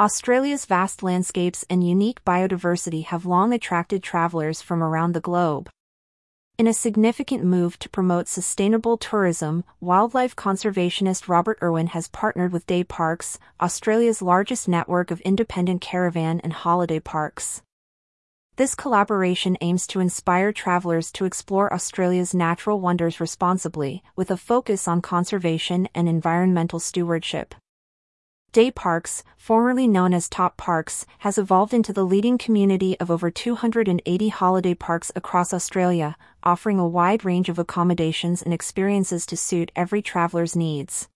Australia's vast landscapes and unique biodiversity have long attracted travelers from around the globe. In a significant move to promote sustainable tourism, wildlife conservationist Robert Irwin has partnered with G'DAY Parks, Australia's largest network of independent caravan and holiday parks. This collaboration aims to inspire travelers to explore Australia's natural wonders responsibly, with a focus on conservation and environmental stewardship. G'DAY Parks, formerly known as Top Parks, has evolved into the leading community of over 280 holiday parks across Australia, offering a wide range of accommodations and experiences to suit every traveler's needs.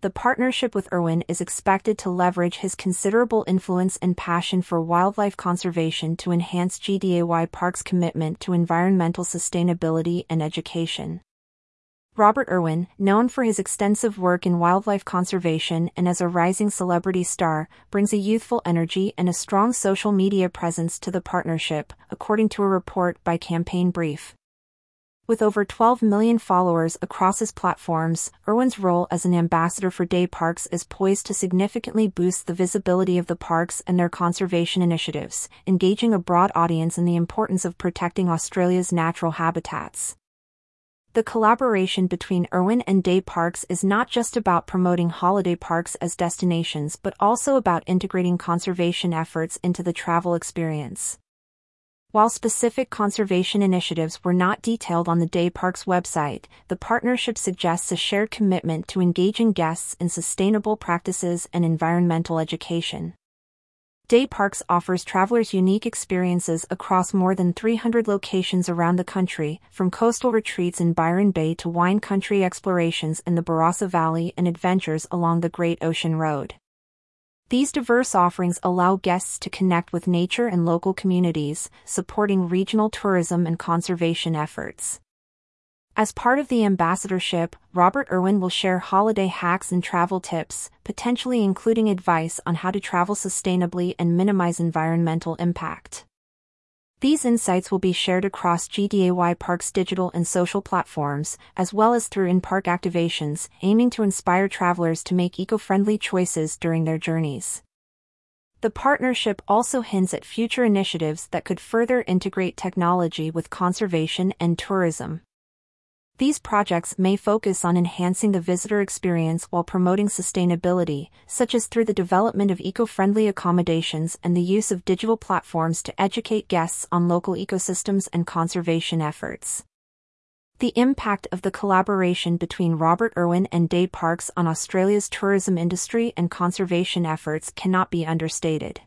The partnership with Irwin is expected to leverage his considerable influence and passion for wildlife conservation to enhance G'DAY Park's commitment to environmental sustainability and education. Robert Irwin, known for his extensive work in wildlife conservation and as a rising celebrity star, brings a youthful energy and a strong social media presence to the partnership, according to a report by Campaign Brief. With over 12 million followers across his platforms, Irwin's role as an ambassador for G'DAY Parks is poised to significantly boost the visibility of the parks and their conservation initiatives, engaging a broad audience in the importance of protecting Australia's natural habitats. The collaboration between Irwin and G'DAY Parks is not just about promoting holiday parks as destinations but also about integrating conservation efforts into the travel experience. While specific conservation initiatives were not detailed on the G'DAY Parks website, the partnership suggests a shared commitment to engaging guests in sustainable practices and environmental education. G'DAY Parks offers travelers unique experiences across more than 300 locations around the country, from coastal retreats in Byron Bay to wine country explorations in the Barossa Valley and adventures along the Great Ocean Road. These diverse offerings allow guests to connect with nature and local communities, supporting regional tourism and conservation efforts. As part of the ambassadorship, Robert Irwin will share holiday hacks and travel tips, potentially including advice on how to travel sustainably and minimize environmental impact. These insights will be shared across G'DAY Park's digital and social platforms, as well as through in-park activations, aiming to inspire travelers to make eco-friendly choices during their journeys. The partnership also hints at future initiatives that could further integrate technology with conservation and tourism. These projects may focus on enhancing the visitor experience while promoting sustainability, such as through the development of eco-friendly accommodations and the use of digital platforms to educate guests on local ecosystems and conservation efforts. The impact of the collaboration between Robert Irwin and G'DAY Parks on Australia's tourism industry and conservation efforts cannot be understated.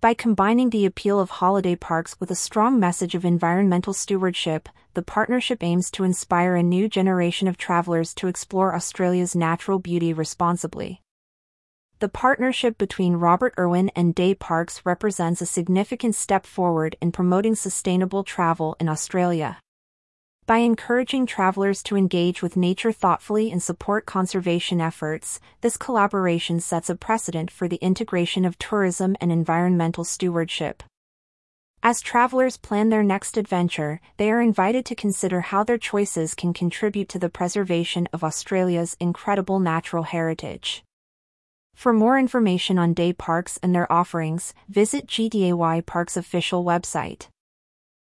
By combining the appeal of holiday parks with a strong message of environmental stewardship, the partnership aims to inspire a new generation of travelers to explore Australia's natural beauty responsibly. The partnership between Robert Irwin and G'DAY Parks represents a significant step forward in promoting sustainable travel in Australia. By encouraging travelers to engage with nature thoughtfully and support conservation efforts, this collaboration sets a precedent for the integration of tourism and environmental stewardship. As travelers plan their next adventure, they are invited to consider how their choices can contribute to the preservation of Australia's incredible natural heritage. For more information on day parks and their offerings, visit G'DAY Parks official website.